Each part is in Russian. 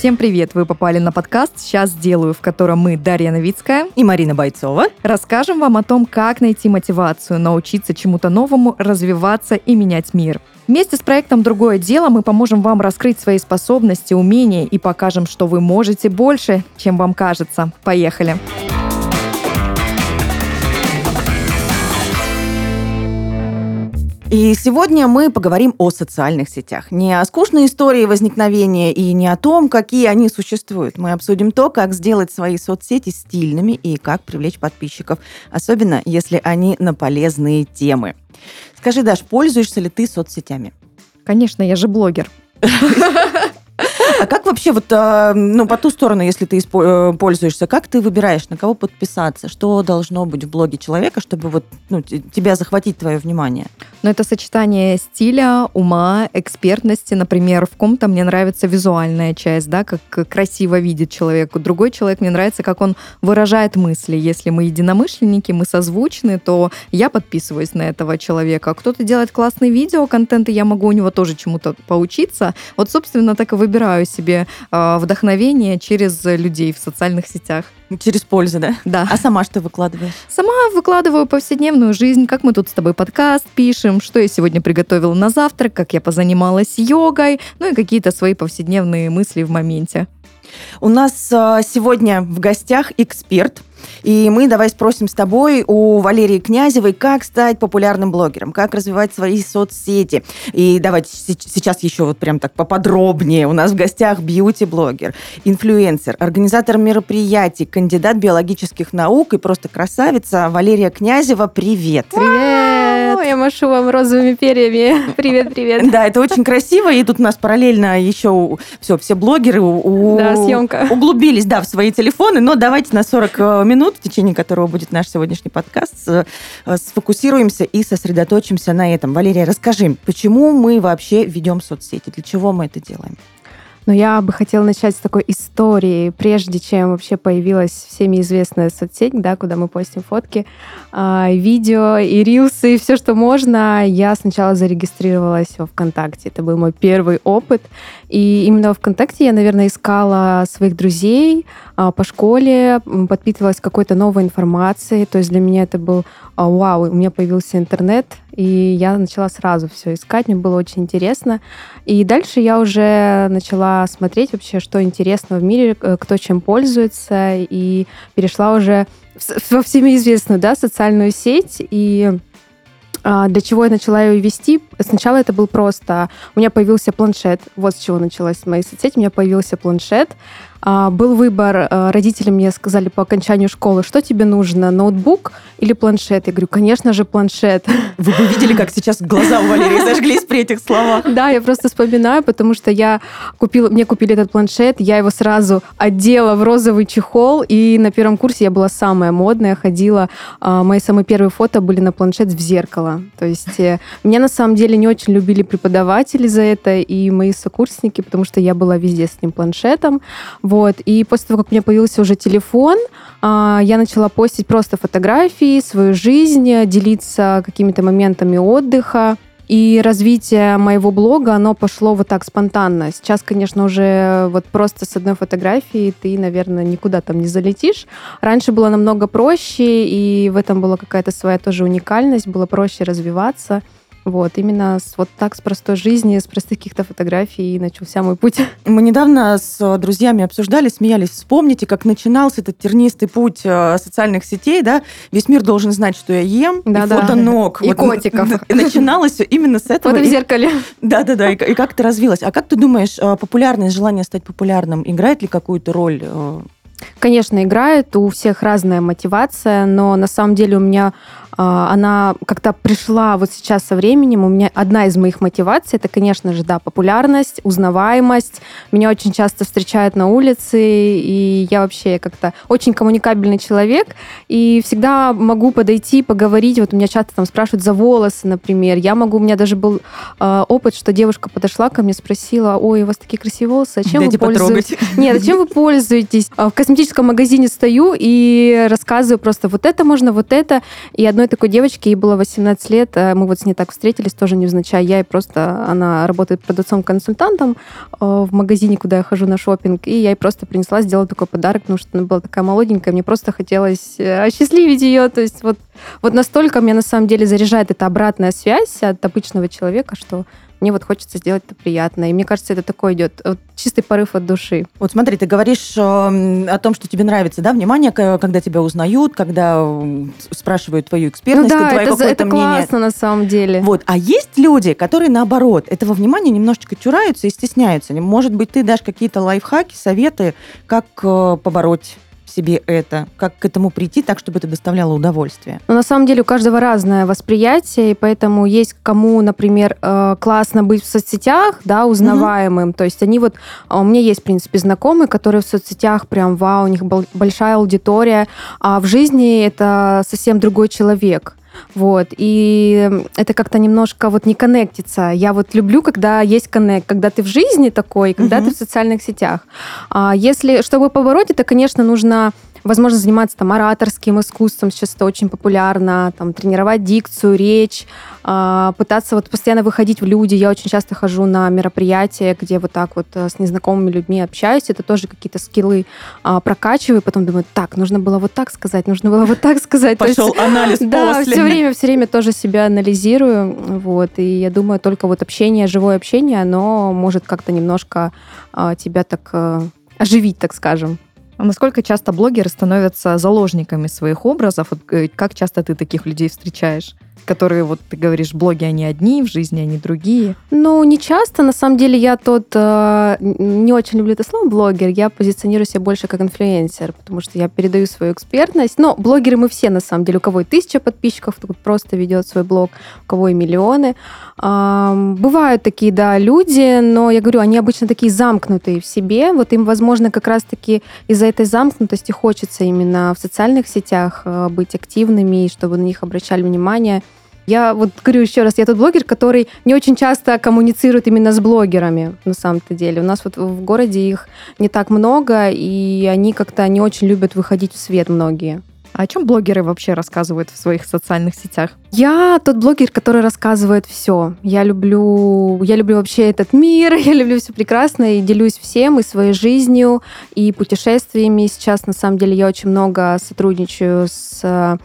Всем привет! Вы попали на подкаст «Сейчас сделаю», в котором мы, Дарья Новицкая и Марина Бойцова, расскажем вам о том, как найти мотивацию, научиться чему-то новому, развиваться и менять мир. Вместе с проектом «Другое дело» мы поможем вам раскрыть свои способности, умения и покажем, что вы можете больше, чем вам кажется. Поехали! Поехали! И сегодня мы поговорим о социальных сетях. Не о скучной истории возникновения и не о том, какие они существуют. Мы обсудим то, как сделать свои соцсети стильными и как привлечь подписчиков, особенно если они на полезные темы. Скажи, Даш, пользуешься ли ты соцсетями? Конечно, я же блогер. А как вообще вот, а, ну, по ту сторону, если ты э, пользуешься, как ты выбираешь, на кого подписаться? Что должно быть в блоге человека, чтобы вот, ну, тебя захватить твое внимание? Ну, это сочетание стиля, ума, экспертности. Например, в ком-то мне нравится визуальная часть, да, как красиво видит человек. Другой человек мне нравится, как он выражает мысли. Если мы единомышленники, мы созвучны, то я подписываюсь на этого человека. Кто-то делает классный видео, контент, и я могу у него тоже чему-то поучиться. Вот, собственно, так и выбираю себе э, вдохновение через людей в социальных сетях. Через пользу, да? Да. А сама что выкладываешь? Сама выкладываю повседневную жизнь, как мы тут с тобой подкаст пишем, что я сегодня приготовила на завтрак, как я позанималась йогой, ну и какие-то свои повседневные мысли в моменте. У нас а, сегодня в гостях эксперт, и мы давай спросим с тобой у Валерии Князевой, как стать популярным блогером, как развивать свои соцсети. И давайте сейчас еще вот прям так поподробнее. У нас в гостях бьюти-блогер, инфлюенсер, организатор мероприятий, кандидат биологических наук и просто красавица Валерия Князева. Привет! Привет! О, я машу вам розовыми перьями. Привет, привет. Да, это очень красиво. И тут у нас параллельно еще все, все блогеры у, да, съемка. углубились да, в свои телефоны. Но давайте на 40 минут, в течение которого будет наш сегодняшний подкаст, э, сфокусируемся и сосредоточимся на этом. Валерия, расскажи, почему мы вообще ведем соцсети? Для чего мы это делаем? Но я бы хотела начать с такой истории, прежде чем вообще появилась всеми известная соцсеть, да, куда мы постим фотки, э, видео и рилсы, и все, что можно. Я сначала зарегистрировалась во ВКонтакте. Это был мой первый опыт. И именно во ВКонтакте я, наверное, искала своих друзей по школе, подпитывалась какой-то новой информацией. То есть для меня это был э, вау, у меня появился интернет, и я начала сразу все искать, мне было очень интересно. И дальше я уже начала смотреть вообще, что интересного в мире, э, кто чем пользуется, и перешла уже во всеми известную да, социальную сеть, и а, для чего я начала ее вести? Сначала это был просто... У меня появился планшет. Вот с чего началась моя соцсеть. У меня появился планшет. А, был выбор, а, родители мне сказали по окончанию школы, что тебе нужно, ноутбук или планшет? Я говорю, конечно же, планшет. Вы бы видели, как сейчас глаза у Валерии зажглись при этих словах. Да, я просто вспоминаю, потому что я купила, мне купили этот планшет, я его сразу одела в розовый чехол, и на первом курсе я была самая модная, ходила, а, мои самые первые фото были на планшет в зеркало. То есть э, меня на самом деле не очень любили преподаватели за это, и мои сокурсники, потому что я была везде с ним планшетом. Вот. И после того, как у меня появился уже телефон, а, я начала постить просто фотографии, свою жизнь, делиться какими-то моментами отдыха. И развитие моего блога, оно пошло вот так спонтанно. Сейчас, конечно, уже вот просто с одной фотографией ты, наверное, никуда там не залетишь. Раньше было намного проще, и в этом была какая-то своя тоже уникальность, было проще развиваться. Вот, именно с, вот так, с простой жизни, с простых каких-то фотографий начался мой путь. Мы недавно с друзьями обсуждали, смеялись. Вспомните, как начинался этот тернистый путь э, социальных сетей, да? Весь мир должен знать, что я ем, да, и да. фото ног. И вот, котиков. И начиналось все именно с этого. Фото в зеркале. Да-да-да, и, и как это развилось. А как ты думаешь, э, популярность, желание стать популярным играет ли какую-то роль э, Конечно, играет, у всех разная мотивация, но на самом деле у меня она как-то пришла вот сейчас со временем. У меня одна из моих мотиваций, это, конечно же, да, популярность, узнаваемость. Меня очень часто встречают на улице, и я вообще как-то очень коммуникабельный человек, и всегда могу подойти, поговорить. Вот у меня часто там спрашивают за волосы, например. Я могу, у меня даже был э, опыт, что девушка подошла ко мне, спросила, ой, у вас такие красивые волосы, а чем Дайте вы пользуетесь? Нет, зачем вы пользуетесь? В косметическом магазине стою и рассказываю просто вот это можно, вот это. И одно одной такой девочки, ей было 18 лет, э, мы вот с ней так встретились, тоже невзначай. Я ей просто, она работает продавцом-консультантом э, в магазине, куда я хожу на шопинг, и я ей просто принесла, сделала такой подарок, потому что она была такая молоденькая, мне просто хотелось э, осчастливить ее, то есть вот, вот настолько меня на самом деле заряжает эта обратная связь от обычного человека, что мне вот хочется сделать это приятно. И мне кажется, это такой идет вот, чистый порыв от души. Вот смотри, ты говоришь э, о том, что тебе нравится, да, внимание, когда тебя узнают, когда спрашивают твою экспертность, ну да, твое это, это мнение. классно на самом деле. Вот, а есть люди, которые наоборот этого внимания немножечко чураются и стесняются. Может быть, ты дашь какие-то лайфхаки, советы, как э, себе это? Как к этому прийти так, чтобы это доставляло удовольствие? Ну, на самом деле у каждого разное восприятие, и поэтому есть кому, например, э, классно быть в соцсетях, да, узнаваемым. Угу. То есть они вот... А у меня есть, в принципе, знакомые, которые в соцсетях прям, вау, у них большая аудитория, а в жизни это совсем другой человек. Вот. И это как-то немножко вот не коннектится. Я вот люблю, когда есть коннект, когда ты в жизни такой, когда угу. ты в социальных сетях. А если, чтобы побороть это, конечно, нужно возможно, заниматься там ораторским искусством, сейчас это очень популярно, там, тренировать дикцию, речь, э, пытаться вот постоянно выходить в люди. Я очень часто хожу на мероприятия, где вот так вот э, с незнакомыми людьми общаюсь, это тоже какие-то скиллы э, прокачиваю, потом думаю, так, нужно было вот так сказать, нужно было вот так сказать. Пошел анализ Да, все время, все время тоже себя анализирую, вот, и я думаю, только вот общение, живое общение, оно может как-то немножко э, тебя так э, оживить, так скажем. А насколько часто блогеры становятся заложниками своих образов? Э, как часто ты таких людей встречаешь? Которые, вот ты говоришь, блоги, они одни, в жизни они другие? Ну, не часто. На самом деле я тот, э, не очень люблю это слово блогер, я позиционирую себя больше как инфлюенсер, потому что я передаю свою экспертность. Но блогеры мы все, на самом деле. У кого и тысяча подписчиков, кто просто ведет свой блог, у кого и миллионы. Э, бывают такие, да, люди, но я говорю, они обычно такие замкнутые в себе. Вот им, возможно, как раз-таки из-за этой замкнутости хочется именно в социальных сетях э, быть активными, и чтобы на них обращали внимание. Я вот говорю еще раз, я тот блогер, который не очень часто коммуницирует именно с блогерами, на самом-то деле. У нас вот в городе их не так много, и они как-то не очень любят выходить в свет многие. А о чем блогеры вообще рассказывают в своих социальных сетях? Я тот блогер, который рассказывает все. Я люблю, я люблю вообще этот мир, я люблю все прекрасно и делюсь всем, и своей жизнью, и путешествиями. Сейчас, на самом деле, я очень много сотрудничаю с а,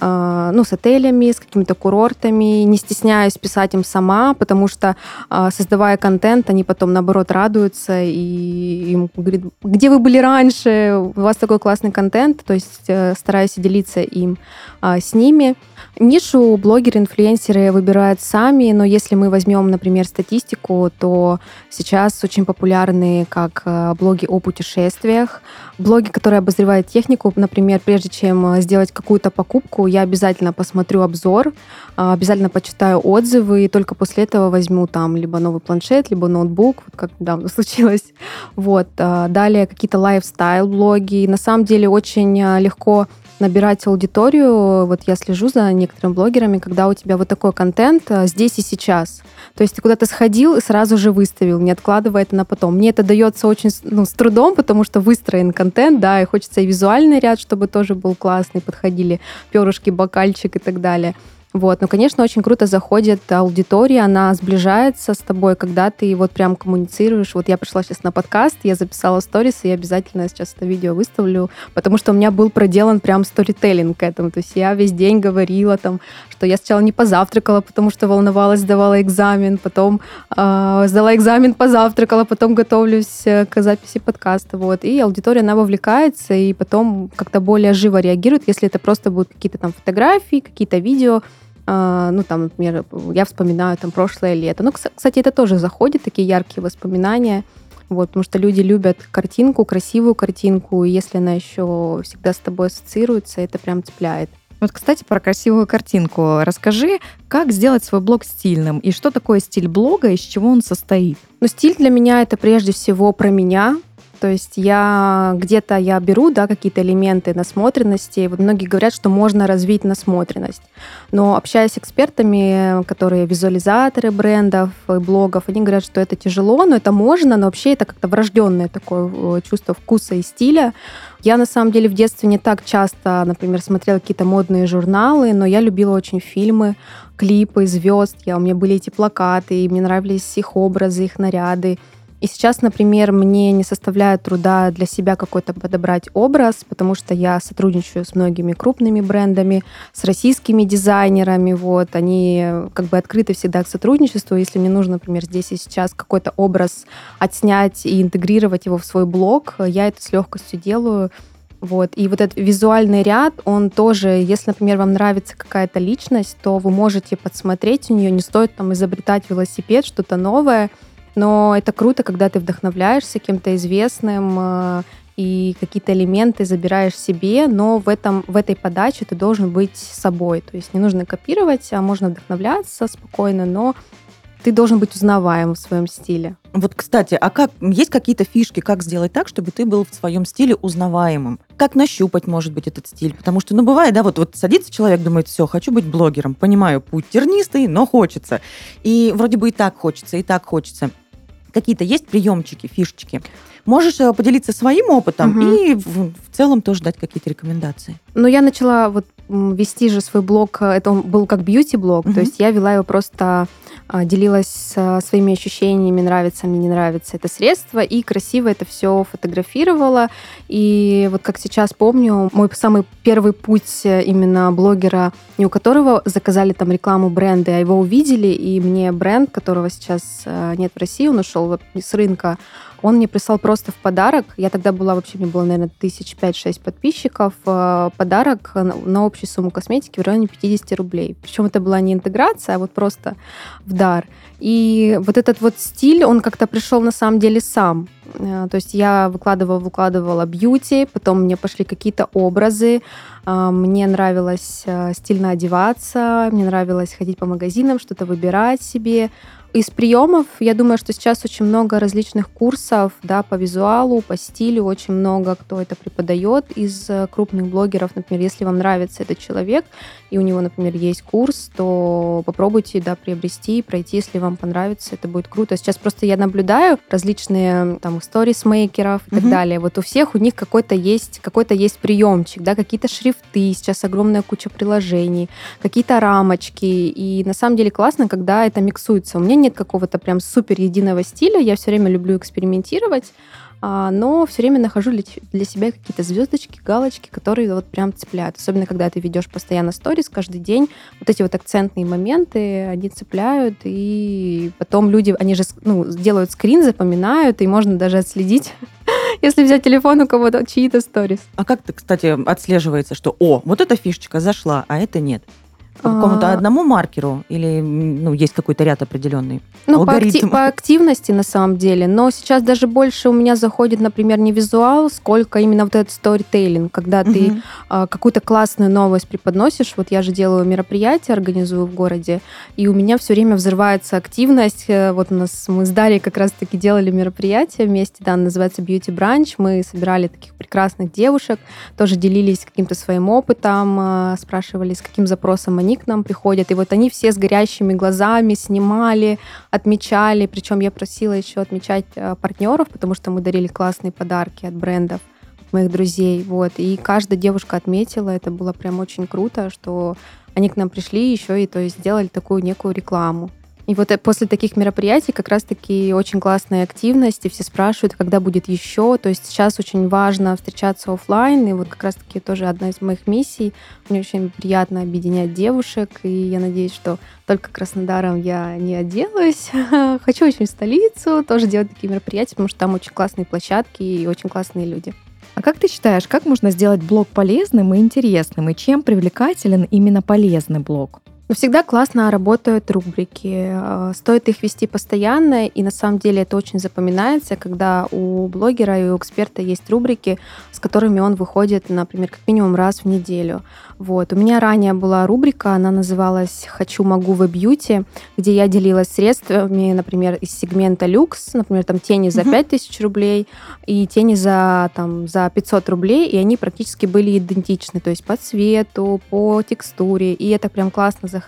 ну, с отелями, с какими-то курортами, не стесняюсь писать им сама, потому что, а, создавая контент, они потом, наоборот, радуются и им говорят, где вы были раньше, у вас такой классный контент, то есть э, стараюсь делиться им с ними. Нишу блогеры, инфлюенсеры выбирают сами, но если мы возьмем, например, статистику, то сейчас очень популярны как э, блоги о путешествиях, блоги, которые обозревают технику. Например, прежде чем сделать какую-то покупку, я обязательно посмотрю обзор, а, обязательно почитаю отзывы, и только после этого возьму там либо новый планшет, либо ноутбук, вот как недавно случилось. Вот. А, далее какие-то лайфстайл-блоги. На самом деле очень а, легко набирать аудиторию. Вот я слежу за некоторыми блогерами, когда у тебя вот такой контент а, здесь и сейчас. То есть ты куда-то сходил и сразу же выставил, не откладывая это на потом. Мне это дается очень ну, с трудом, потому что выстроен контент, да, и хочется и визуальный ряд, чтобы тоже был классный, подходили перышки, бокальчик и так далее. Вот. Но, конечно, очень круто заходит аудитория, она сближается с тобой, когда ты вот прям коммуницируешь. Вот я пришла сейчас на подкаст, я записала сторис, и я обязательно сейчас это видео выставлю, потому что у меня был проделан прям сторителлинг к этому. То есть я весь день говорила там, что я сначала не позавтракала, потому что волновалась, сдавала экзамен, потом э, сдала экзамен, позавтракала, потом готовлюсь э, к записи подкаста. Вот. И аудитория, она вовлекается, и потом как-то более живо реагирует, если это просто будут какие-то там фотографии, какие-то видео, ну, там, например, я вспоминаю там прошлое лето. Ну, кстати, это тоже заходит, такие яркие воспоминания. Вот, потому что люди любят картинку, красивую картинку, и если она еще всегда с тобой ассоциируется, это прям цепляет. Вот, кстати, про красивую картинку. Расскажи, как сделать свой блог стильным и что такое стиль блога, из чего он состоит? Ну, стиль для меня это прежде всего про меня, То есть я где-то я беру да, какие-то элементы насмотренности. Вот многие говорят, что можно развить насмотренность. Но общаясь с экспертами, которые визуализаторы брендов и блогов, они говорят, что это тяжело, но это можно, но вообще это как-то врожденное такое э, чувство вкуса и стиля. Я на самом деле в детстве не так часто, например, смотрела какие-то модные журналы, но я любила очень фильмы, клипы, звезд. Я, у меня были эти плакаты, и мне нравились их образы, их наряды. И сейчас, например, мне не составляет труда для себя какой-то подобрать образ, потому что я сотрудничаю с многими крупными брендами, с российскими дизайнерами. Вот, они как бы открыты всегда к сотрудничеству. Если мне нужно, например, здесь и сейчас какой-то образ отснять и интегрировать его в свой блог, я это с легкостью делаю. Вот. И вот этот визуальный ряд, он тоже, если, например, вам нравится какая-то личность, то вы можете подсмотреть у нее, не стоит там изобретать велосипед, что-то новое, но это круто, когда ты вдохновляешься кем-то известным э, и какие-то элементы забираешь себе, но в, этом, в этой подаче ты должен быть собой. То есть не нужно копировать, а можно вдохновляться спокойно, но ты должен быть узнаваем в своем стиле. Вот, кстати, а как есть какие-то фишки, как сделать так, чтобы ты был в своем стиле узнаваемым? Как нащупать, может быть, этот стиль? Потому что, ну, бывает, да, вот, вот садится человек, думает, все, хочу быть блогером, понимаю, путь тернистый, но хочется. И вроде бы и так хочется, и так хочется какие-то есть приемчики, фишечки? Можешь э, поделиться своим опытом угу. и в, в целом тоже дать какие-то рекомендации? Ну, я начала вот вести же свой блог, э, это он был как бьюти-блог, угу. то есть я вела его просто а, делилась своими ощущениями, нравится мне, не нравится это средство, и красиво это все фотографировала. И вот как сейчас помню, мой самый первый путь э, именно блогера, не у которого заказали там рекламу бренда, а его увидели, и мне бренд, которого сейчас э, нет в России, он ушел с рынка, он мне прислал просто в подарок, я тогда была, вообще мне было, наверное, тысяч пять-шесть подписчиков, э, подарок на общую сумму косметики в районе 50 рублей. Причем это была не интеграция, а вот просто в дар. И вот этот вот стиль, он как-то пришел на самом деле сам. Э, то есть я выкладывала, выкладывала бьюти, потом мне пошли какие-то образы, э, мне нравилось стильно одеваться, мне нравилось ходить по магазинам, что-то выбирать себе. Из приемов, я думаю, что сейчас очень много различных курсов да, по визуалу, по стилю, очень много кто это преподает из э, крупных блогеров. Например, если вам нравится этот человек, и у него, например, есть курс, то попробуйте да, приобрести, пройти, если вам понравится, это будет круто. Сейчас просто я наблюдаю различные там сторисмейкеров и mm-hmm. так далее. Вот у всех у них какой-то есть, какой-то есть приемчик, да, какие-то шрифты, сейчас огромная куча приложений, какие-то рамочки. И на самом деле классно, когда это миксуется. У меня нет какого-то прям супер единого стиля. Я все время люблю экспериментировать, а, но все время нахожу для себя какие-то звездочки, галочки, которые вот прям цепляют. Особенно, когда ты ведешь постоянно сторис каждый день. Вот эти вот акцентные моменты, они цепляют, и потом люди, они же ну, делают скрин, запоминают, и можно даже отследить если взять телефон у кого-то, чьи-то сторис. А как, кстати, отслеживается, что, о, вот эта фишечка зашла, а это нет? По какому-то а... одному маркеру или ну, есть какой-то ряд определенный? Ну, по, акти- по активности на самом деле. Но сейчас даже больше у меня заходит, например, не визуал, сколько именно вот этот сторителлинг, когда угу. ты а, какую-то классную новость преподносишь. Вот я же делаю мероприятия, организую в городе, и у меня все время взрывается активность. Э, вот у нас мы с Дарьей как раз-таки делали мероприятие вместе, да, называется Beauty Brunch. Мы собирали таких прекрасных девушек, тоже делились каким-то своим опытом, а, спрашивали, с каким запросом они к нам приходят, и вот они все с горящими глазами снимали, отмечали, причем я просила еще отмечать э, партнеров, потому что мы дарили классные подарки от брендов моих друзей, вот, и каждая девушка отметила, это было прям очень круто, что они к нам пришли еще и то есть сделали такую некую рекламу. И вот э, после таких мероприятий как раз-таки очень классная активность, и все спрашивают, когда будет еще. То есть сейчас очень важно встречаться офлайн, и вот как раз-таки тоже одна из моих миссий. Мне очень приятно объединять девушек, и я надеюсь, что только Краснодаром я не отделаюсь. Хочу очень в столицу тоже делать такие мероприятия, потому что там очень классные площадки и очень классные люди. А как ты считаешь, как можно сделать блог полезным и интересным, и чем привлекателен именно полезный блог? Но всегда классно работают рубрики. Э, стоит их вести постоянно, и на самом деле это очень запоминается, когда у блогера и у эксперта есть рубрики, с которыми он выходит, например, как минимум раз в неделю. Вот. У меня ранее была рубрика, она называлась «Хочу, могу в бьюти», где я делилась средствами, например, из сегмента люкс, например, там тени за 5000 рублей и тени за, там, за 500 рублей, и они практически были идентичны, то есть по цвету, по текстуре, и это прям классно заходило.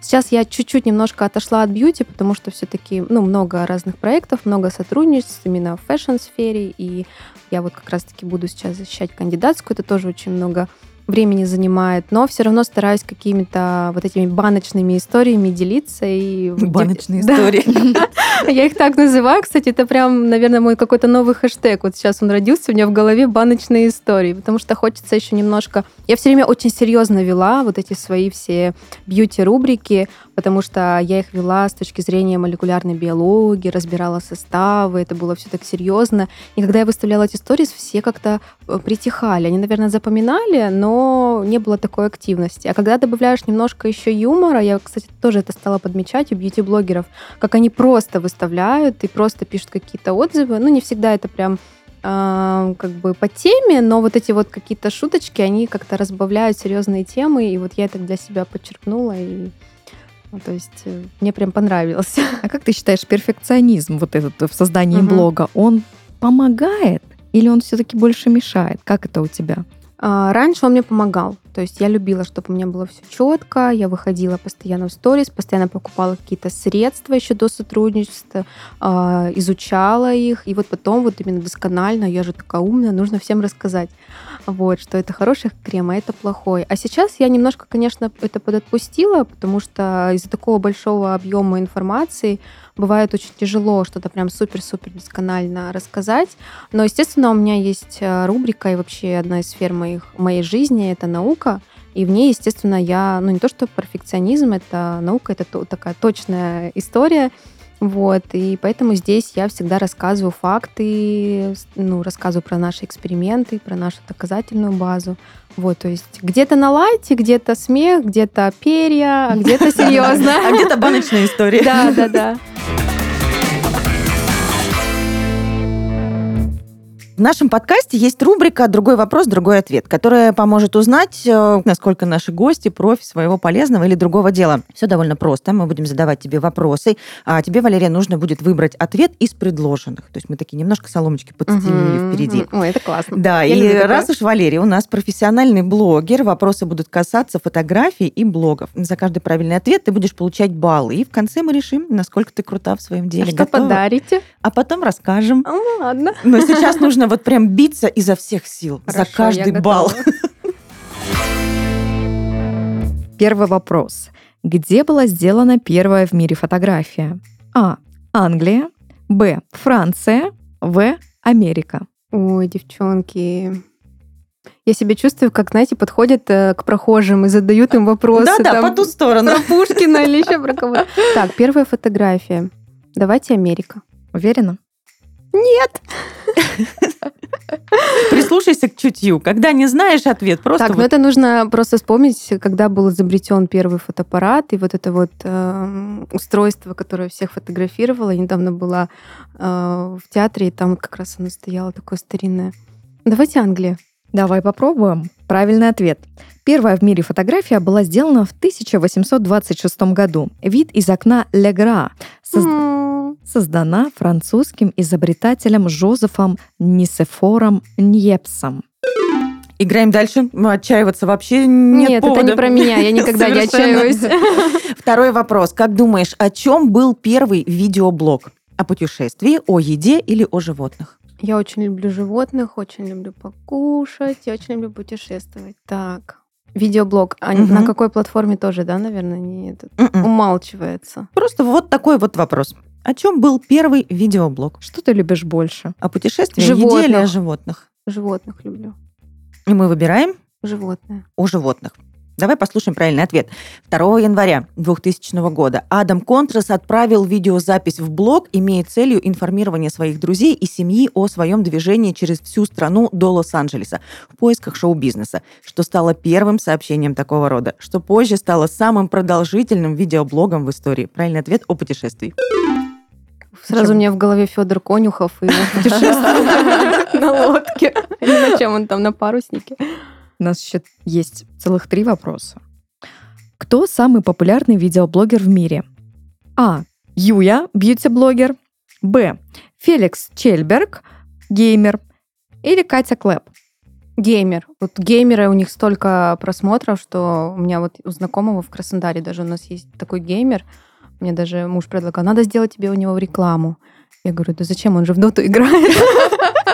Сейчас я чуть-чуть немножко отошла от бьюти, потому что все-таки ну, много разных проектов, много сотрудничеств именно в фэшн-сфере, и я вот как раз-таки буду сейчас защищать кандидатскую, это тоже очень много времени занимает, но все равно стараюсь какими-то вот этими баночными историями делиться. И... Баночные истории. Я их так называю, кстати, это прям, наверное, мой какой-то новый хэштег. Вот сейчас он родился у меня в голове баночные истории, потому что хочется еще немножко... Я все время очень серьезно вела вот эти свои все бьюти-рубрики, потому что я их вела с точки зрения молекулярной биологии, разбирала составы, это было все так серьезно. И когда я выставляла эти истории, все как-то э, притихали. Они, наверное, запоминали, но не было такой активности. А когда добавляешь немножко еще юмора, я, кстати, тоже это стала подмечать у бьюти-блогеров, как они просто выставляют и просто пишут какие-то отзывы. Ну, не всегда это прям э, как бы по теме, но вот эти вот какие-то шуточки, они как-то разбавляют серьезные темы, и вот я это для себя подчеркнула, и ну, то есть э, мне прям понравилось. А как ты считаешь, перфекционизм вот этот в создании угу. блога, он помогает или он все-таки больше мешает? Как это у тебя? А, раньше он мне помогал. То есть я любила, чтобы у меня было все четко, я выходила постоянно в сторис, постоянно покупала какие-то средства еще до сотрудничества, а, изучала их, и вот потом вот именно досконально, я же такая умная, нужно всем рассказать, вот, что это хороший крем, а это плохой. А сейчас я немножко, конечно, это подотпустила, потому что из-за такого большого объема информации бывает очень тяжело что-то прям супер-супер досконально рассказать. Но, естественно, у меня есть э, рубрика и вообще одна из сфер моих, моей жизни — это наука. И в ней, естественно, я, ну не то что перфекционизм, это наука, это то, такая точная история. Вот, и поэтому здесь я всегда рассказываю факты, ну, рассказываю про наши эксперименты, про нашу доказательную базу. Вот, то есть где-то на лайте, где-то смех, где-то перья, а где-то серьезно. А где-то баночная история. Да, да, да. В нашем подкасте есть рубрика «Другой вопрос, другой ответ», которая поможет узнать, э, насколько наши гости профи своего полезного или другого дела. Все довольно просто. Мы будем задавать тебе вопросы, а тебе, Валерия, нужно будет выбрать ответ из предложенных. То есть мы такие немножко соломочки подстелили угу. впереди. Ой, это классно. Да, Я и раз уж Валерия у нас профессиональный блогер, вопросы будут касаться фотографий и блогов. За каждый правильный ответ ты будешь получать баллы. И в конце мы решим, насколько ты крута в своем деле. А что Готова? подарите? А потом расскажем. А, ладно. Но сейчас нужно нужно вот прям биться изо всех сил Хорошо, за каждый балл. Первый вопрос. Где была сделана первая в мире фотография? А. Англия. Б. Франция. В. Америка. Ой, девчонки. Я себя чувствую, как, знаете, подходят э, к прохожим и задают им вопросы. Да-да, по ту сторону. Про Пушкина или еще про кого. Так, первая фотография. Давайте Америка. Уверена? Нет. Прислушайся к чутью. Когда не знаешь ответ, просто... Так, вот... ну это нужно просто вспомнить, когда был изобретен первый фотоаппарат, и вот это вот э, устройство, которое всех фотографировало. Я недавно была э, в театре, и там как раз оно стояло такое старинное. Давайте Англия. Давай попробуем. Правильный ответ. Первая в мире фотография была сделана в 1826 году. Вид из окна Легра. Созд... Mm. Создана французским изобретателем Жозефом Нисефором Ньепсом. Играем дальше. Ну, отчаиваться вообще нет Нет, повода. это не про меня, я никогда не отчаиваюсь. Второй вопрос. Как думаешь, о чем был первый видеоблог? О путешествии, о еде или о животных? Я очень люблю животных, очень люблю покушать, я очень люблю путешествовать. Так, видеоблог. А угу. на какой платформе тоже, да, наверное, не этот, м-м. умалчивается? Просто вот такой вот вопрос. О чем был первый видеоблог? Что ты любишь больше? О путешествии, животных. еде или о животных? Животных люблю. И мы выбираем? Животное. О животных. Давай послушаем правильный ответ. 2 января 2000 года Адам Контрас отправил видеозапись в блог, имея целью информирование своих друзей и семьи о своем движении через всю страну до Лос-Анджелеса в поисках шоу-бизнеса, что стало первым сообщением такого рода, что позже стало самым продолжительным видеоблогом в истории. Правильный ответ о путешествии. Сразу Чем? мне в голове Федор Конюхов и его путешествие на лодке. Или на чем он там, на паруснике. У нас еще есть целых три вопроса. Кто самый популярный видеоблогер в мире? А. Юя, бьюти-блогер. Б. Феликс Чельберг, геймер. Или Катя Клэп. Геймер. Вот геймеры, у них столько просмотров, что у меня вот у знакомого в Краснодаре даже у нас есть такой геймер. Мне даже муж предлагал, надо сделать тебе у него рекламу. Я говорю, да зачем, он же в доту играет.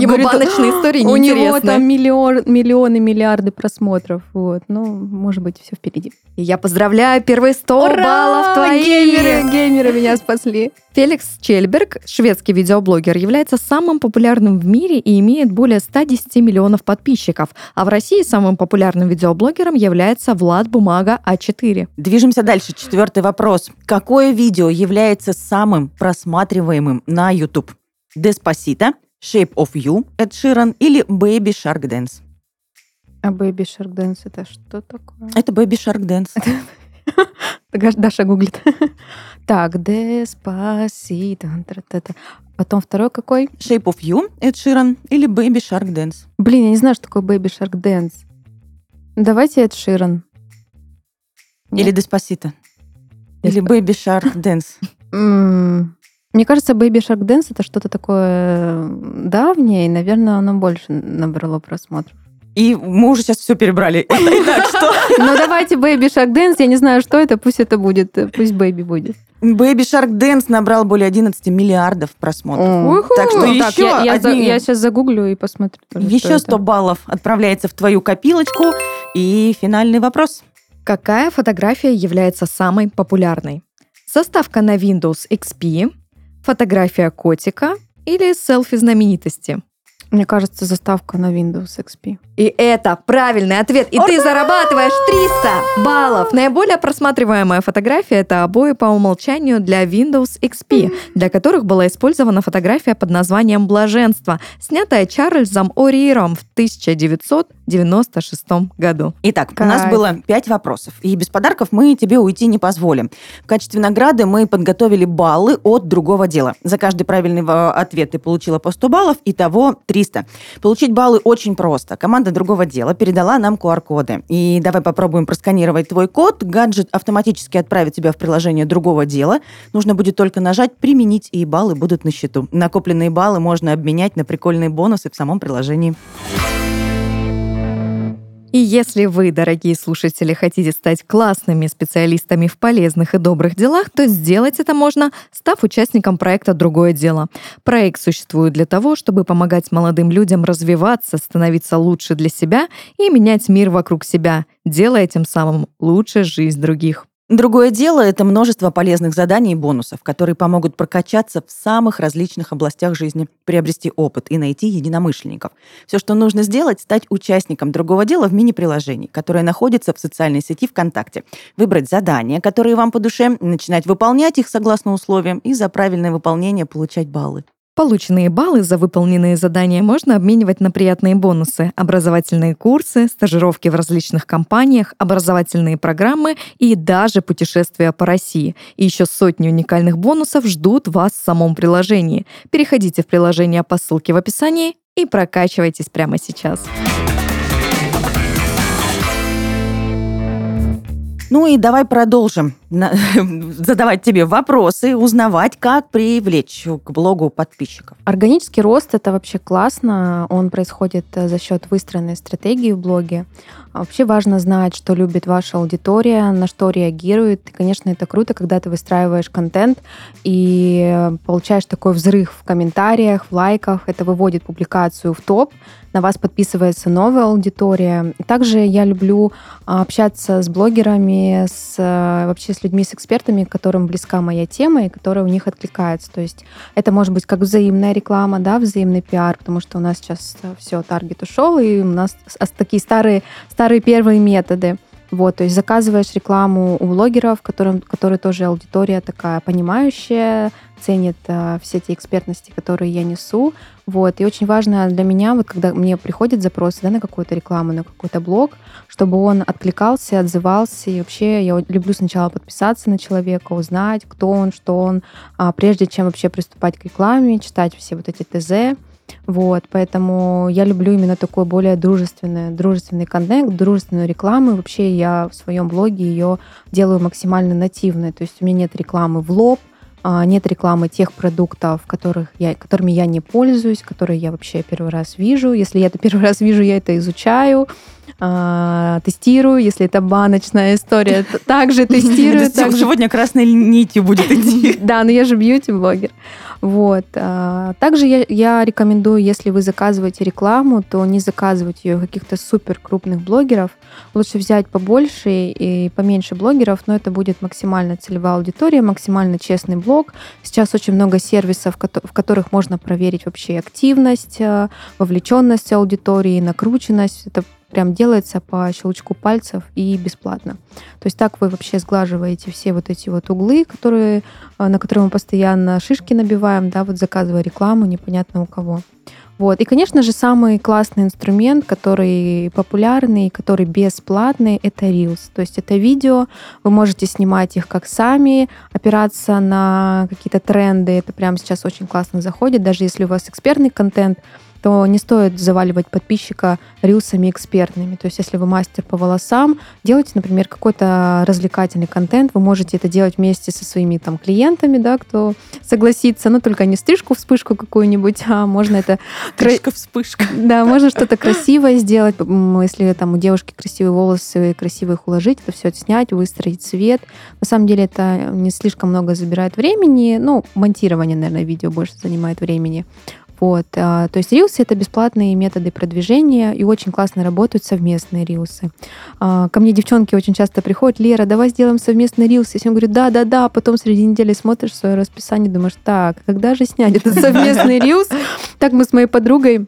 Говорит, баночные истории У него там миллион, миллионы, миллиарды просмотров. Вот. Ну, может быть, все впереди. Я поздравляю, первые 100 баллов твои! Геймеры, геймеры меня спасли. Феликс Чельберг, шведский видеоблогер, является самым популярным в мире и имеет более 110 миллионов подписчиков. А в России самым популярным видеоблогером является Влад Бумага А4. Движемся дальше. Четвертый вопрос. Какое видео является самым просматриваемым на YouTube? Деспасита, Shape of You, Эд Ширан или Baby Shark Dance? А Baby Shark Dance это что такое? Это Baby Shark Dance. Даша гуглит. Так, Деспасито. тра-та-та. Потом второй какой? Shape of You, Эд Ширан или Baby Shark Dance? Блин, я не знаю, что такое Baby Shark Dance. Давайте Эд Ширан. Или Деспасита? Или Baby Shark Dance? Мне кажется, Baby Shark Dance это что-то такое давнее, и, наверное, оно больше набрало просмотров. И мы уже сейчас все перебрали. Итак, что? Ну, давайте Baby Shark Dance. Я не знаю, что это, пусть это будет, э, пусть Baby будет. Baby Shark Dance набрал более 11 миллиардов просмотров. Так что еще я, сейчас загуглю и посмотрю. Еще это. 100 баллов отправляется в твою копилочку. И финальный вопрос. Какая фотография является самой популярной? Составка на Windows XP, фотография котика или селфи знаменитости? Мне кажется, заставка на Windows XP. И это правильный ответ. И ты зарабатываешь 300 баллов. Наиболее просматриваемая фотография – это обои по умолчанию для Windows XP, для которых была использована фотография под названием «Блаженство», снятая Чарльзом Ориером в 1996 году. Итак, у нас было 5 вопросов. И без подарков мы тебе уйти не позволим. В качестве награды мы подготовили баллы от другого дела. За каждый правильный во- ответ ты получила по 100 баллов, итого 300. Получить баллы очень просто. Команда другого дела передала нам QR-коды. И давай попробуем просканировать твой код. Гаджет автоматически отправит тебя в приложение другого дела. Нужно будет только нажать «Применить», и баллы будут на счету. Накопленные баллы можно обменять на прикольные бонусы в самом приложении. И если вы, дорогие слушатели, хотите стать классными специалистами в полезных и добрых делах, то сделать это можно, став участником проекта «Другое дело». Проект существует для того, чтобы помогать молодым людям развиваться, становиться лучше для себя и менять мир вокруг себя, делая тем самым лучше жизнь других. Другое дело – это множество полезных заданий и бонусов, которые помогут прокачаться в самых различных областях жизни, приобрести опыт и найти единомышленников. Все, что нужно сделать, стать участником другого дела в мини-приложении, которое находится в социальной сети ВКонтакте. Выбрать задания, которые вам по душе, начинать выполнять их согласно условиям и за правильное выполнение получать баллы. Полученные баллы за выполненные задания можно обменивать на приятные бонусы, образовательные курсы, стажировки в различных компаниях, образовательные программы и даже путешествия по России. И еще сотни уникальных бонусов ждут вас в самом приложении. Переходите в приложение по ссылке в описании и прокачивайтесь прямо сейчас. Ну и давай продолжим задавать тебе вопросы, узнавать, как привлечь к блогу подписчиков. Органический рост это вообще классно. Он происходит э, за счет выстроенной стратегии в блоге. А Вообще важно знать, что любит ваша аудитория, на что реагирует. И, конечно, это круто, когда ты выстраиваешь контент и получаешь такой взрыв в комментариях, в лайках. Это выводит публикацию в топ. На вас подписывается новая аудитория. Также я люблю а, общаться с блогерами, с, э, вообще с людьми, с экспертами, которым близка моя тема и которая у них откликается. То есть это может быть как взаимная реклама, да, взаимный пиар, потому что у нас сейчас все, таргет ушел, и у нас такие старые, старые первые методы. Вот, то есть заказываешь рекламу у блогеров, которым, которые тоже аудитория такая понимающая, ценит а, все те экспертности, которые я несу. Вот. И очень важно для меня, вот когда мне приходят запросы да, на какую-то рекламу, на какой-то блог, чтобы он откликался, отзывался. И вообще я люблю сначала подписаться на человека, узнать, кто он, что он, а, прежде чем вообще приступать к рекламе, читать все вот эти ТЗ. Вот, поэтому я люблю именно такой более дружественный, дружественный контент, дружественную рекламу. Вообще я в своем блоге ее делаю максимально нативной. То есть у меня нет рекламы в лоб, а, нет рекламы тех продуктов, которых я, которыми я не пользуюсь, которые я вообще первый раз вижу. Если я это первый раз вижу, я это изучаю, а, тестирую. Если это баночная история, то также тестирую. Сегодня красной нитью будет идти. Да, но я же бьюти-блогер. Вот. А, также я, я рекомендую, если вы заказываете рекламу, то не заказывать ее каких-то супер крупных блогеров. Лучше взять побольше и поменьше блогеров, но это будет максимально целевая аудитория, максимально честный блог. Сейчас очень много сервисов, в которых можно проверить вообще активность, э, вовлеченность аудитории, накрученность. Это прям делается по щелчку пальцев и бесплатно. То есть так вы вообще сглаживаете все вот эти вот углы, которые, э, на которые мы постоянно шишки набиваем, да, вот заказывая рекламу непонятно у кого. Вот. И, конечно же, самый классный инструмент, который популярный, который бесплатный, это Reels. То есть это видео, вы можете снимать их как сами, опираться на какие-то тренды. Это прямо сейчас очень классно заходит. Даже если у вас экспертный контент, то не стоит заваливать подписчика рилсами экспертными. То есть если вы мастер по волосам, делайте, например, какой-то развлекательный контент. Вы можете это делать вместе со своими там клиентами, да, кто согласится, но только не стрижку, вспышку какую-нибудь, а можно это... Стрижка, вспышка. Да, можно что-то красивое сделать. Если там у девушки красивые волосы, красиво их уложить, это все снять, выстроить цвет. На самом деле это не слишком много забирает времени. Ну, монтирование, наверное, видео больше занимает времени. Вот. А, то есть рилсы — это бесплатные методы продвижения, и очень классно работают совместные рилсы. А, ко мне девчонки очень часто приходят, Лера, давай сделаем совместный рилс. Я всем говорю, да-да-да, потом среди недели смотришь свое расписание, думаешь, так, когда же снять этот совместный рилс? Так мы с моей подругой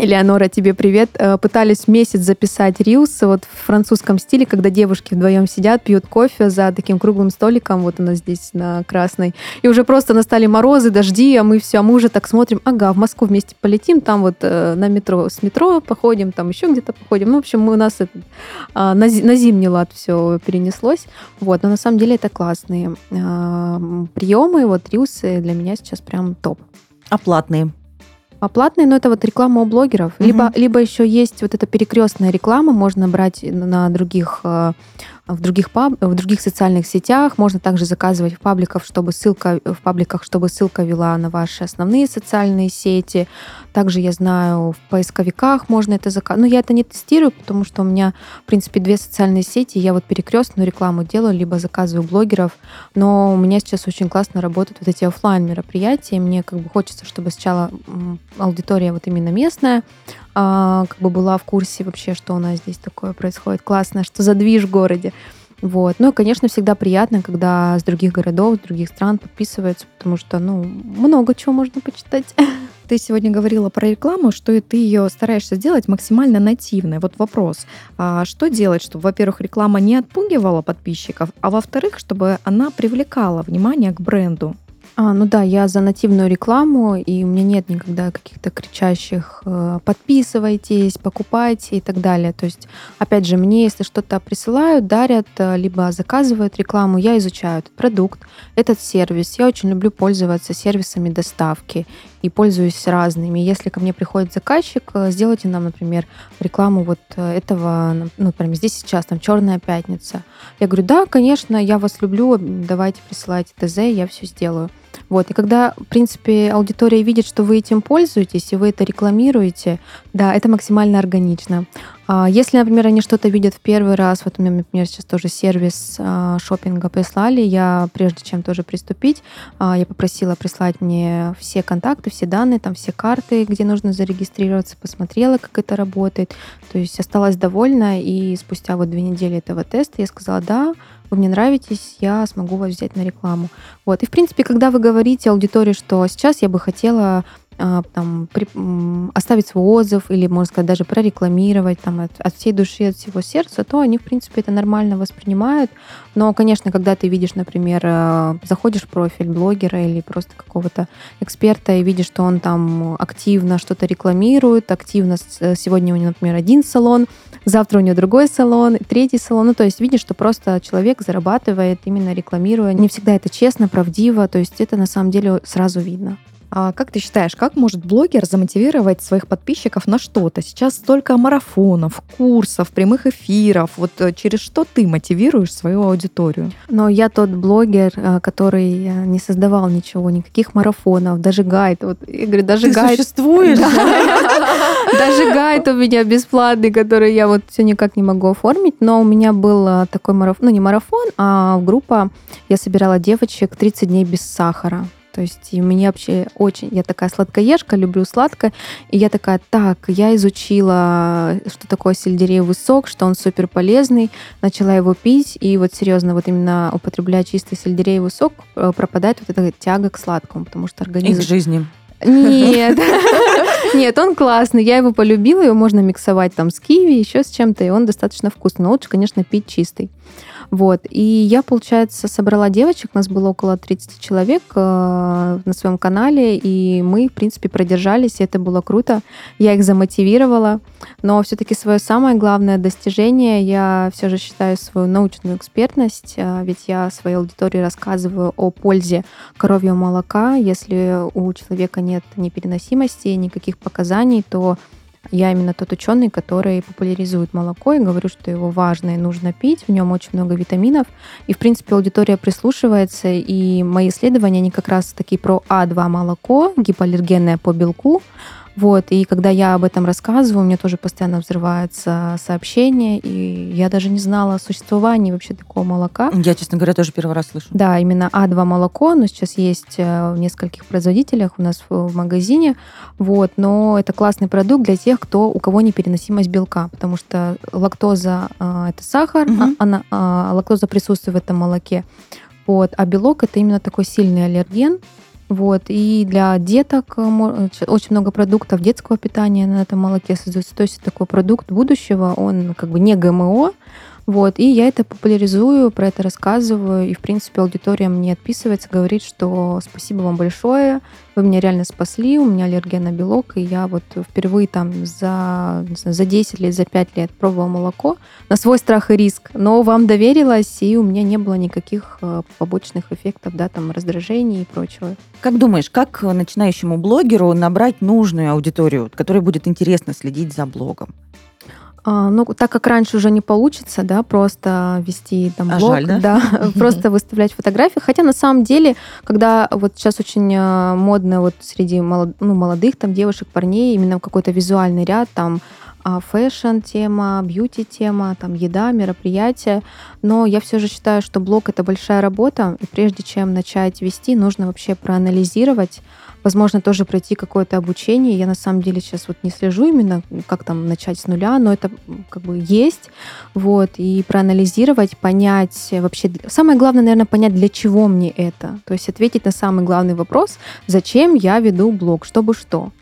Элеонора, тебе привет. Э, пытались месяц записать рилс вот в французском стиле, когда девушки вдвоем сидят, пьют кофе за таким круглым столиком, вот у нас здесь на Красной. И уже просто настали морозы, дожди, а мы все, а мы уже так смотрим, ага, в Москву вместе полетим, там вот э, на метро, с метро походим, там еще где-то походим. Ну, в общем, мы, у нас это, на, на зимний лад все перенеслось. Вот, но на самом деле это классные э, приемы, вот рилсы для меня сейчас прям топ. А платные? А платные, но это вот реклама у блогеров. Угу. Либо, либо еще есть вот эта перекрестная реклама, можно брать на других э, в других, паб, в других социальных сетях. Можно также заказывать в пабликах, чтобы ссылка, в пабликах, чтобы ссылка вела на ваши основные социальные сети. Также я знаю, в поисковиках можно это заказать. Но я это не тестирую, потому что у меня, в принципе, две социальные сети. Я вот перекрестную рекламу делаю, либо заказываю блогеров. Но у меня сейчас очень классно работают вот эти офлайн мероприятия. Мне как бы хочется, чтобы сначала аудитория вот именно местная а, как бы была в курсе вообще, что у нас здесь такое происходит классно, что за движ в городе. Вот. Ну и, конечно, всегда приятно, когда с других городов, с других стран подписываются, потому что, ну, много чего можно почитать. Ты сегодня говорила про рекламу, что ты ее стараешься сделать максимально нативной. Вот вопрос, а что делать, чтобы, во-первых, реклама не отпугивала подписчиков, а во-вторых, чтобы она привлекала внимание к бренду? А, ну да, я за нативную рекламу, и у меня нет никогда каких-то кричащих э, «подписывайтесь», «покупайте» и так далее. То есть, опять же, мне если что-то присылают, дарят, э, либо заказывают рекламу, я изучаю этот продукт, этот сервис. Я очень люблю пользоваться сервисами доставки и пользуюсь разными. Если ко мне приходит заказчик, э, сделайте нам, например, рекламу вот этого, ну, прямо здесь сейчас, там, «Черная пятница». Я говорю, да, конечно, я вас люблю, давайте присылайте ТЗ, я все сделаю. Вот. И когда, в принципе, аудитория видит, что вы этим пользуетесь, и вы это рекламируете, да, это максимально органично. А если, например, они что-то видят в первый раз, вот у меня, например, сейчас тоже сервис а, шопинга прислали, я прежде чем тоже приступить, а, я попросила прислать мне все контакты, все данные, там все карты, где нужно зарегистрироваться, посмотрела, как это работает, то есть осталась довольна, и спустя вот две недели этого теста я сказала, да, вы мне нравитесь, я смогу вас взять на рекламу. Вот. И, в принципе, когда вы говорите аудитории, что сейчас я бы хотела там, при, оставить свой отзыв или, можно сказать, даже прорекламировать там, от, от всей души, от всего сердца, то они, в принципе, это нормально воспринимают. Но, конечно, когда ты видишь, например, э, заходишь в профиль блогера или просто какого-то эксперта и видишь, что он там активно что-то рекламирует, активно э, сегодня у него, например, один салон, завтра у него другой салон, третий салон. Ну, то есть видишь, что просто человек зарабатывает именно рекламируя. Не всегда это честно, правдиво, то есть это на самом деле сразу видно. А как ты считаешь, как может блогер замотивировать своих подписчиков на что-то? Сейчас столько марафонов, курсов, прямых эфиров. Вот э, через что ты мотивируешь свою аудиторию? Но я тот блогер, э, который э, не создавал ничего, никаких марафонов, даже гайд. Вот, я говорю, даже ты гайд. существуешь? Даже гайд у меня бесплатный, который я вот все никак не могу оформить. Но у меня был такой марафон, ну не марафон, а группа. Я собирала девочек 30 дней без сахара. То есть и мне вообще очень... Я такая сладкоежка, люблю сладкое. И я такая, так, я изучила, что такое сельдереевый сок, что он супер полезный. Начала его пить. И вот серьезно, вот именно употребляя чистый сельдереевый сок, э, пропадает вот эта тяга к сладкому, потому что организм... И к жизни. Нет. Нет, он классный. Я его полюбила. Его можно миксовать там с киви, еще с чем-то, и он достаточно вкусный. Но лучше, конечно, пить чистый. Вот. И я, получается, собрала девочек, у нас было около 30 человек э, на своем канале, и мы, в принципе, продержались, и это было круто. Я их замотивировала, но все-таки свое самое главное достижение я все же считаю свою научную экспертность, э, ведь я своей аудитории рассказываю о пользе коровьего молока. Если у человека нет непереносимости, никаких показаний, то я именно тот ученый, который популяризует молоко и говорю, что его важно и нужно пить, в нем очень много витаминов. И, в принципе, аудитория прислушивается, и мои исследования, они как раз таки про А2 молоко, гипоаллергенное по белку, вот, и когда я об этом рассказываю, у меня тоже постоянно взрываются сообщения, и я даже не знала о существовании вообще такого молока. Я, честно говоря, тоже первый раз слышу. Да, именно А2 молоко, оно сейчас есть э, в нескольких производителях у нас в магазине, вот, но это классный продукт для тех, кто, у кого непереносимость белка, потому что лактоза э, это сахар, угу. она, а, лактоза присутствует в этом молоке, вот, а белок это именно такой сильный аллерген, вот. И для деток э, очень много продуктов детского питания на этом молоке создается. То есть такой продукт будущего, он как бы не ГМО, вот, и я это популяризую, про это рассказываю, и, в принципе, аудитория мне отписывается, говорит, что спасибо вам большое, вы меня реально спасли, у меня аллергия на белок, и я вот впервые там за, знаю, за 10 лет, за 5 лет пробовала молоко на свой страх и риск, но вам доверилась, и у меня не было никаких э, побочных эффектов, да, там, раздражений и прочего. Как думаешь, как начинающему блогеру набрать нужную аудиторию, которой будет интересно следить за блогом? А, ну, так как раньше уже не получится, да, просто вести там а блог, жаль, да? да, просто выставлять фотографии. Хотя на самом деле, когда вот сейчас очень а, модно вот среди молод, ну, молодых там девушек, парней, именно какой-то визуальный ряд, там а, фэшн-тема, бьюти-тема, там еда, мероприятия. Но я все же считаю, что блог это большая работа, и прежде чем начать вести, нужно вообще проанализировать, возможно, тоже пройти какое-то обучение. Я на самом деле сейчас вот не слежу именно, как там начать с нуля, но это как бы есть. Вот, и проанализировать, понять вообще... Самое главное, наверное, понять, для чего мне это. То есть ответить на самый главный вопрос, зачем я веду блог, чтобы что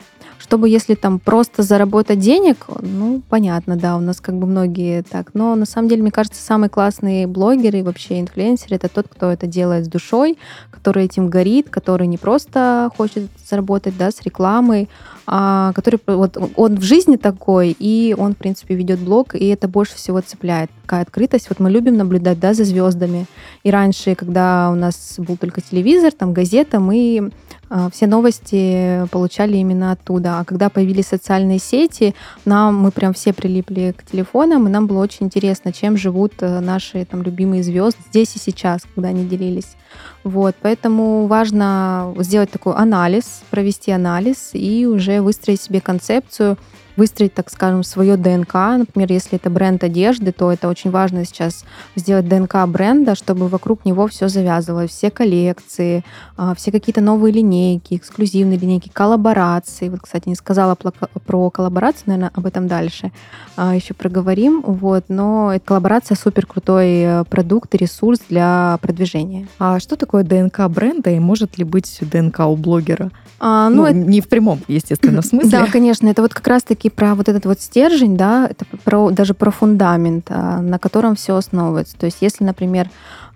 чтобы если там просто заработать денег, ну, понятно, да, у нас как бы многие так. Но на самом деле, мне кажется, самый классный блогер и вообще инфлюенсер это тот, кто это делает с душой, который этим горит, который не просто хочет заработать, да, с рекламой, который вот он в жизни такой, и он, в принципе, ведет блог, и это больше всего цепляет. Такая открытость. Вот мы любим наблюдать, да, за звездами. И раньше, когда у нас был только телевизор, там газета, мы а, все новости получали именно оттуда. А когда появились социальные сети, нам мы прям все прилипли к телефонам, и нам было очень интересно, чем живут э, наши там любимые звезды здесь и сейчас, когда они делились. Вот, поэтому важно сделать такой анализ, провести анализ и уже выстроить себе концепцию, выстроить, так скажем, свое ДНК. Например, если это бренд одежды, то это очень важно сейчас сделать ДНК бренда, чтобы вокруг него все завязывалось, все коллекции, а, все какие-то новые линейки, эксклюзивные линейки, коллаборации. Вот, кстати, не сказала про, коллаборацию, наверное, об этом дальше а, еще проговорим. Вот, но эта коллаборация супер крутой э, продукт и ресурс для продвижения. А что такое ДНК бренда и может ли быть ДНК у блогера? А, ну, ну это... не в прямом, естественно, смысле. Да, конечно, это вот как раз-таки про вот этот вот стержень, да, это про, даже про фундамент, а, на котором все основывается. То есть, если, например,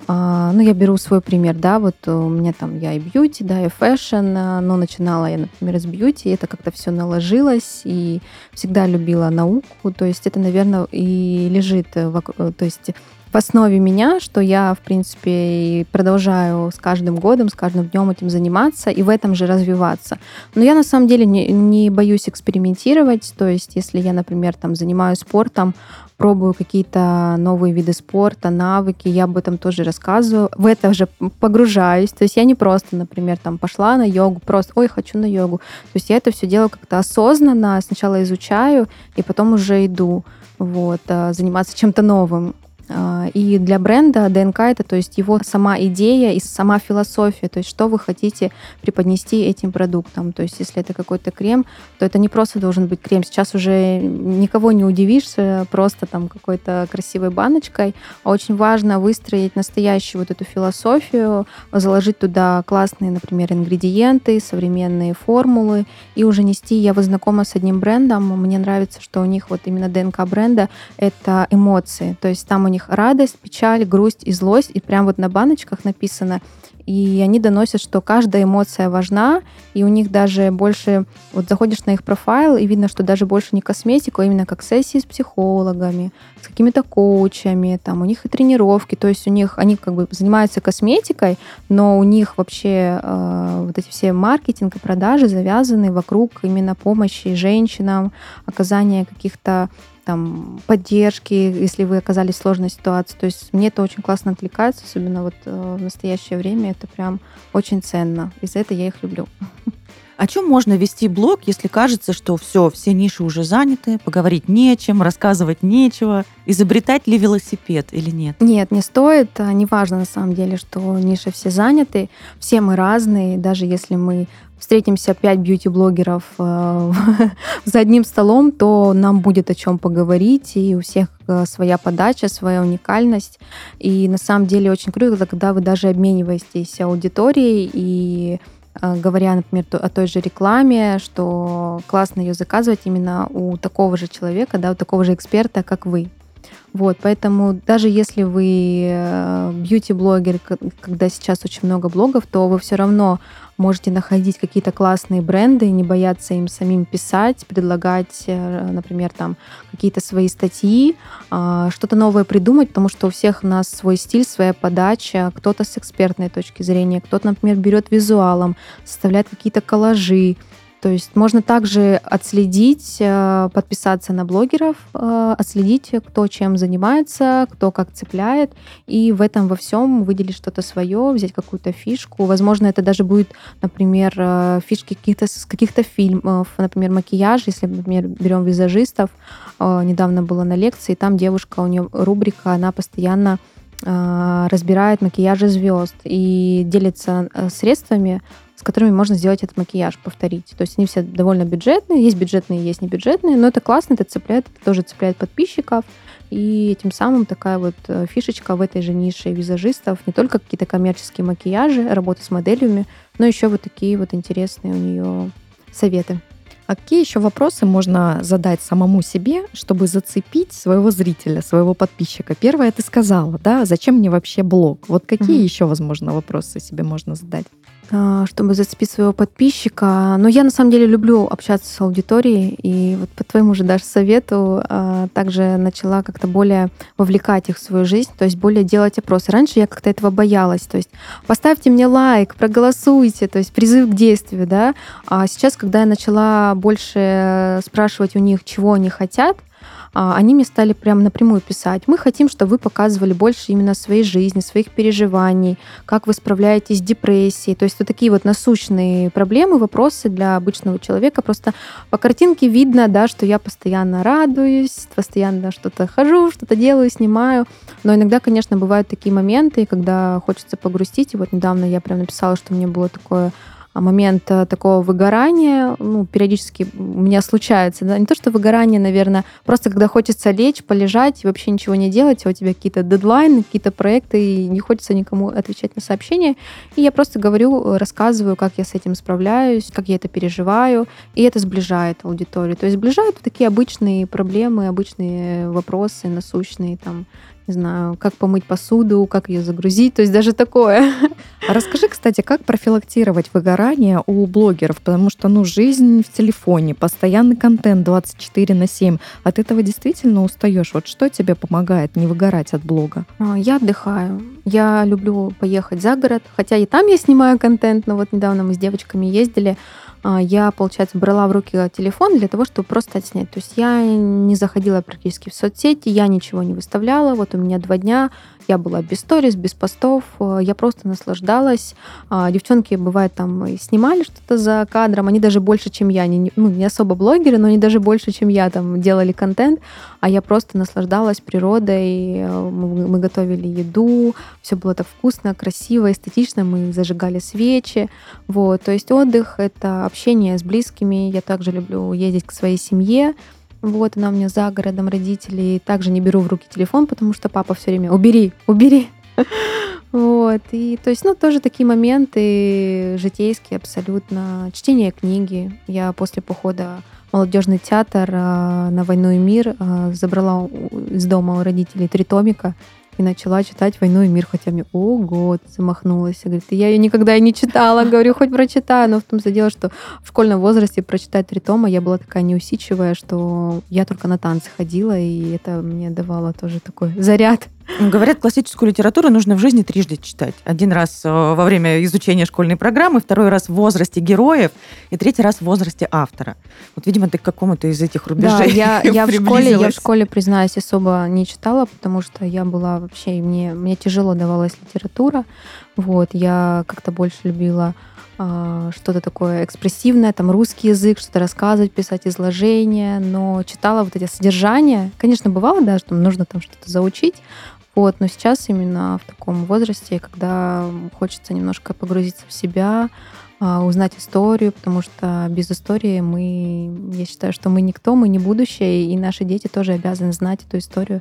а, ну, я беру свой пример, да, вот у меня там я и бьюти, да, и фэшн, а, но начинала я, например, с бьюти, это как-то все наложилось, и всегда любила науку, то есть это, наверное, и лежит, вокруг, то есть в основе меня, что я, в принципе, продолжаю с каждым годом, с каждым днем этим заниматься и в этом же развиваться. Но я на самом деле не, не боюсь экспериментировать. То есть, если я, например, там занимаюсь спортом, пробую какие-то новые виды спорта, навыки, я об этом тоже рассказываю, в это же погружаюсь. То есть я не просто, например, там пошла на йогу, просто, ой, хочу на йогу. То есть я это все делаю как-то осознанно, сначала изучаю, и потом уже иду вот, а, заниматься чем-то новым. А, и для бренда ДНК это, то есть его сама идея и сама философия, то есть что вы хотите преподнести этим продуктом. То есть если это какой-то крем, то это не просто должен быть крем. Сейчас уже никого не удивишься просто там какой-то красивой баночкой, а очень важно выстроить настоящую вот эту философию, заложить туда классные, например, ингредиенты, современные формулы и уже нести. Я вот знакома с одним брендом, мне нравится, что у них вот именно ДНК бренда — это эмоции. То есть там у них них радость, печаль, грусть и злость. И прям вот на баночках написано. И они доносят, что каждая эмоция важна, и у них даже больше, вот заходишь на их профайл, и видно, что даже больше не косметику, а именно как сессии с психологами, с какими-то коучами, там у них и тренировки, то есть у них, они как бы занимаются косметикой, но у них вообще э, вот эти все маркетинг и продажи завязаны вокруг именно помощи женщинам, оказания каких-то там, поддержки, если вы оказались в сложной ситуации. То есть мне это очень классно отвлекается, особенно вот э, в настоящее время. Это прям очень ценно. И за это я их люблю. О чем можно вести блог, если кажется, что все, все ниши уже заняты, поговорить нечем, рассказывать нечего? Изобретать ли велосипед или нет? Нет, не стоит. А, неважно на самом деле, что ниши все заняты. Все мы разные. Даже если мы встретимся пять бьюти-блогеров э, за одним столом, то нам будет о чем поговорить, и у всех э, своя подача, своя уникальность. И на самом деле очень круто, когда вы даже обмениваетесь аудиторией и говоря, например, о той же рекламе, что классно ее заказывать именно у такого же человека, да, у такого же эксперта, как вы. Вот, поэтому даже если вы бьюти-блогер, когда сейчас очень много блогов, то вы все равно можете находить какие-то классные бренды, не бояться им самим писать, предлагать, э, например, там какие-то свои статьи, а, что-то новое придумать, потому что у всех у нас свой стиль, своя подача, кто-то с экспертной точки зрения, кто-то, например, берет визуалом, составляет какие-то коллажи, то есть можно также отследить, э, подписаться на блогеров, э, отследить, кто чем занимается, кто как цепляет, и в этом во всем выделить что-то свое, взять какую-то фишку. Возможно, это даже будет, например, э, фишки каких-то с каких-то фильмов, например, макияж. Если, например, берем визажистов, недавно была на лекции, там девушка, у нее рубрика, она постоянно разбирает макияжи звезд и делится средствами, с которыми можно сделать этот макияж, повторить. То есть они все довольно бюджетные, есть бюджетные, есть небюджетные, но это классно, это цепляет, это тоже цепляет подписчиков, и тем самым такая вот э, фишечка в этой же нише визажистов, не только какие-то коммерческие макияжи, работа с моделями, но еще вот такие вот интересные у нее советы. А какие еще вопросы можно задать самому себе, чтобы зацепить своего зрителя, своего подписчика? Первое ты сказала, да, зачем мне вообще блог? Вот какие угу. еще, возможно, вопросы себе можно задать? А, чтобы зацепить своего подписчика. Но я на самом деле люблю общаться с аудиторией, и вот по твоему же даже совету а, также начала как-то более вовлекать их в свою жизнь, то есть более делать опросы. Раньше я как-то этого боялась, то есть поставьте мне лайк, проголосуйте, то есть призыв к действию, да. А сейчас, когда я начала больше спрашивать у них, чего они хотят, они мне стали прям напрямую писать. Мы хотим, чтобы вы показывали больше именно своей жизни, своих переживаний, как вы справляетесь с депрессией. То есть вот такие вот насущные проблемы, вопросы для обычного человека. Просто по картинке видно, да, что я постоянно радуюсь, постоянно что-то хожу, что-то делаю, снимаю. Но иногда, конечно, бывают такие моменты, когда хочется погрустить. И вот недавно я прям написала, что мне было такое а, момент э, такого выгорания, ну, периодически у меня случается, да, не то, что выгорание, наверное, просто когда хочется лечь, полежать вообще ничего не делать, а у тебя какие-то дедлайны, какие-то проекты, и не хочется никому отвечать на сообщения, и я просто говорю, рассказываю, как я с этим справляюсь, как я это переживаю, и это сближает аудиторию. То есть сближают такие обычные проблемы, обычные вопросы насущные, там, не знаю, как помыть посуду, как ее загрузить, то есть даже такое. А расскажи, кстати, как профилактировать выгорание у блогеров, потому что, ну, жизнь в телефоне, постоянный контент 24 на 7, от этого действительно устаешь. Вот что тебе помогает не выгорать от блога? А, я отдыхаю. Я люблю поехать за город, хотя и там я снимаю контент, но вот недавно мы с девочками ездили, я, получается, брала в руки телефон для того, чтобы просто отснять. То есть я не заходила практически в соцсети, я ничего не выставляла. Вот у меня два дня я была без сторис, без постов, э, я просто наслаждалась. А, девчонки, бывает, там и снимали что-то за кадром, они даже больше, чем я, не, ну, не особо блогеры, но они даже больше, чем я, там делали контент, а я просто наслаждалась природой, э, мы, мы готовили еду, все было так вкусно, красиво, эстетично, мы зажигали свечи, вот, то есть отдых — это общение с близкими, я также люблю ездить к своей семье, вот она у меня за городом родителей. Также не беру в руки телефон, потому что папа все время убери, убери. Вот. И то есть, ну, тоже такие моменты житейские абсолютно. Чтение книги. Я после похода молодежный театр а, на «Войну и мир» а, забрала из дома у родителей три томика и начала читать «Войну и мир», хотя мне, ого, замахнулась. Говорит, я ее никогда и не читала. Говорю, хоть прочитаю. Но в том-то дело, что в школьном возрасте прочитать три тома я была такая неусидчивая, что я только на танцы ходила, и это мне давало тоже такой заряд Говорят, классическую литературу нужно в жизни трижды читать. Один раз э, во время изучения школьной программы, второй раз в возрасте героев и третий раз в возрасте автора. Вот, видимо, ты к какому-то из этих рубежей Да, я, я, в, школе, я в школе, признаюсь, особо не читала, потому что я была вообще, мне, мне тяжело давалась литература. Вот, я как-то больше любила а, что-то такое экспрессивное, там русский язык, что-то рассказывать, писать изложения, но читала вот эти содержания. Конечно, бывало, да, что нужно там что-то заучить, вот, но сейчас именно в таком возрасте, когда хочется немножко погрузиться в себя, а, узнать историю, потому что без истории мы, я считаю, что мы никто, мы не будущее, и наши дети тоже обязаны знать эту историю.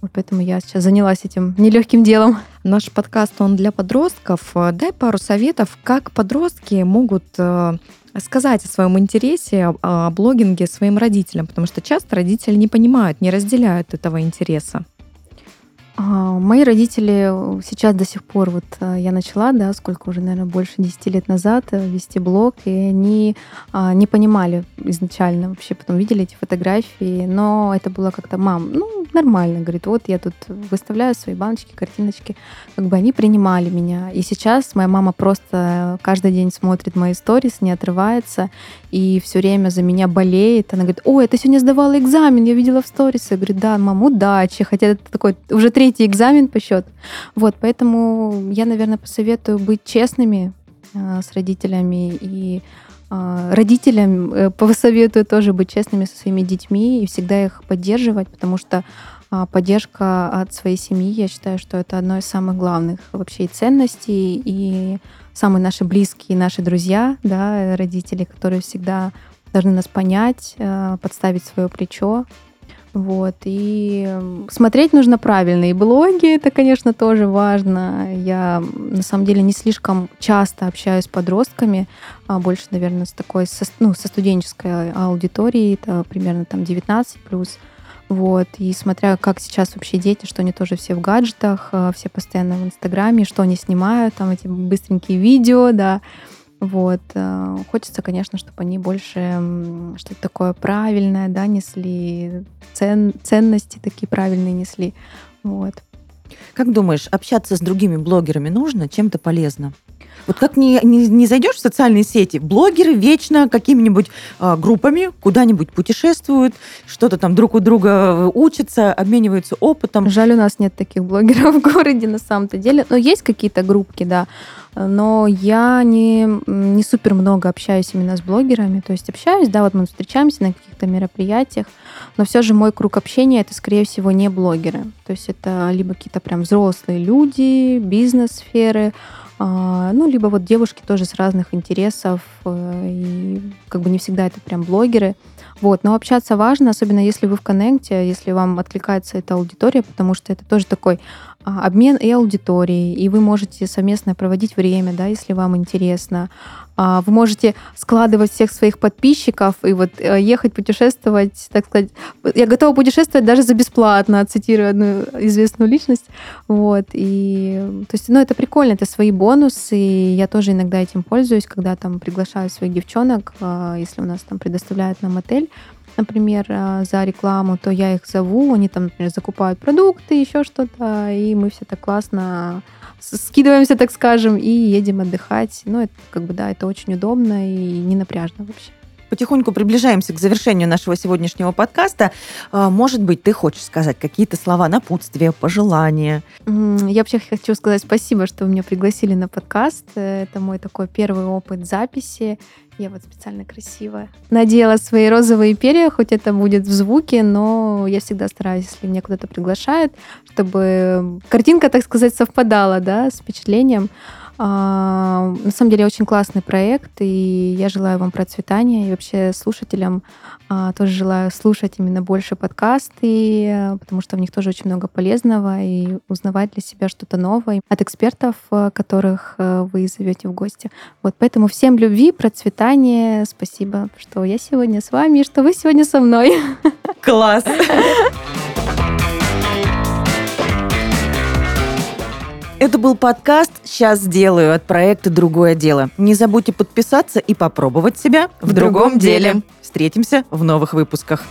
Вот поэтому я сейчас занялась этим нелегким делом. Наш подкаст, он для подростков. Дай пару советов, как подростки могут э, сказать о своем интересе, о блогинге своим родителям, потому что часто родители не понимают, не разделяют этого интереса. А, мои родители сейчас до сих пор, вот а, я начала, да, сколько уже, наверное, больше 10 лет назад э, вести блог, и они а, не понимали изначально вообще, потом видели эти фотографии, но это было как-то, мам, ну, нормально, говорит, вот я тут выставляю свои баночки, картиночки, как бы они принимали меня. И сейчас моя мама просто каждый день смотрит мои сторис, не отрывается, и все время за меня болеет. Она говорит, ой, ты сегодня сдавала экзамен, я видела в сторис. Я говорю, да, мам, удачи. Хотя это такой уже третий экзамен по счету. Вот, поэтому я, наверное, посоветую быть честными э, с родителями и э, родителям э, посоветую тоже быть честными со своими детьми и всегда их поддерживать, потому что э, поддержка от своей семьи, я считаю, что это одно из самых главных вообще ценностей, и самые наши близкие, наши друзья, да, родители, которые всегда должны нас понять, э, подставить свое плечо. Вот. И смотреть нужно правильные блоги, это, конечно, тоже важно. Я, на самом деле, не слишком часто общаюсь с подростками, а больше, наверное, с такой, со, ну, со студенческой аудиторией, это примерно там 19+. плюс. Вот. И смотря, как сейчас вообще дети, что они тоже все в гаджетах, э, все постоянно в Инстаграме, что они снимают, там эти быстренькие видео, да. Вот. Э, хочется, конечно, чтобы они больше что-то такое правильное, да, несли, цен, ценности такие правильные несли. Вот. Как думаешь, общаться с другими блогерами нужно? Чем-то полезно? Вот как не, не, не зайдешь в социальные сети, блогеры вечно какими-нибудь э, группами куда-нибудь путешествуют, что-то там друг у друга э, учатся, обмениваются опытом. Жаль, у нас нет таких блогеров в городе на самом-то деле. Но есть какие-то группки, да. Но я не, не супер много общаюсь именно с блогерами. То есть общаюсь, да, вот мы встречаемся на каких-то мероприятиях, но все же мой круг общения это, скорее всего, не блогеры. То есть это либо какие-то прям взрослые люди, бизнес-сферы, А, ну, либо вот девушки тоже с разных интересов, э, и как бы не всегда это прям блогеры. Вот, но общаться важно, особенно если вы в коннекте, если вам откликается эта аудитория, потому что это тоже такой а, обмен и аудиторией, и вы можете совместно проводить время, да, если вам интересно. А, вы можете складывать всех своих подписчиков и вот э, ехать путешествовать, так сказать. Я готова путешествовать даже за бесплатно, цитирую одну известную личность. Вот, и то есть, ну, это прикольно, это свои бонусы, и я тоже иногда этим пользуюсь, когда там приглашаю своих девчонок, а, если у нас там предоставляют нам отель, например, э, за рекламу, то я их зову, они там, например, закупают продукты, еще что-то, и мы все так классно скидываемся, так скажем, и едем отдыхать. Ну, это как бы, да, это очень удобно и не напряжно вообще потихоньку приближаемся к завершению нашего сегодняшнего подкаста. А, может быть, ты хочешь сказать какие-то слова напутствия, пожелания? Я вообще хочу сказать спасибо, что вы меня пригласили на подкаст. Это мой такой первый опыт записи. Я вот специально красиво надела свои розовые перья, хоть это будет в звуке, но я всегда стараюсь, если меня куда-то приглашают, чтобы картинка, так сказать, совпадала да, с впечатлением. А, на самом деле очень классный проект, и я желаю вам процветания, и вообще слушателям а, тоже желаю слушать именно больше подкасты, потому что в них тоже очень много полезного, и узнавать для себя что-то новое от экспертов, которых э, вы зовете в гости. Вот поэтому всем любви, процветания, спасибо, что я сегодня с вами, и что вы сегодня со мной. Класс! Это был подкаст «Сейчас сделаю» от проекта «Другое дело». Не забудьте подписаться и попробовать себя в, в другом, другом деле. деле. Встретимся в новых выпусках.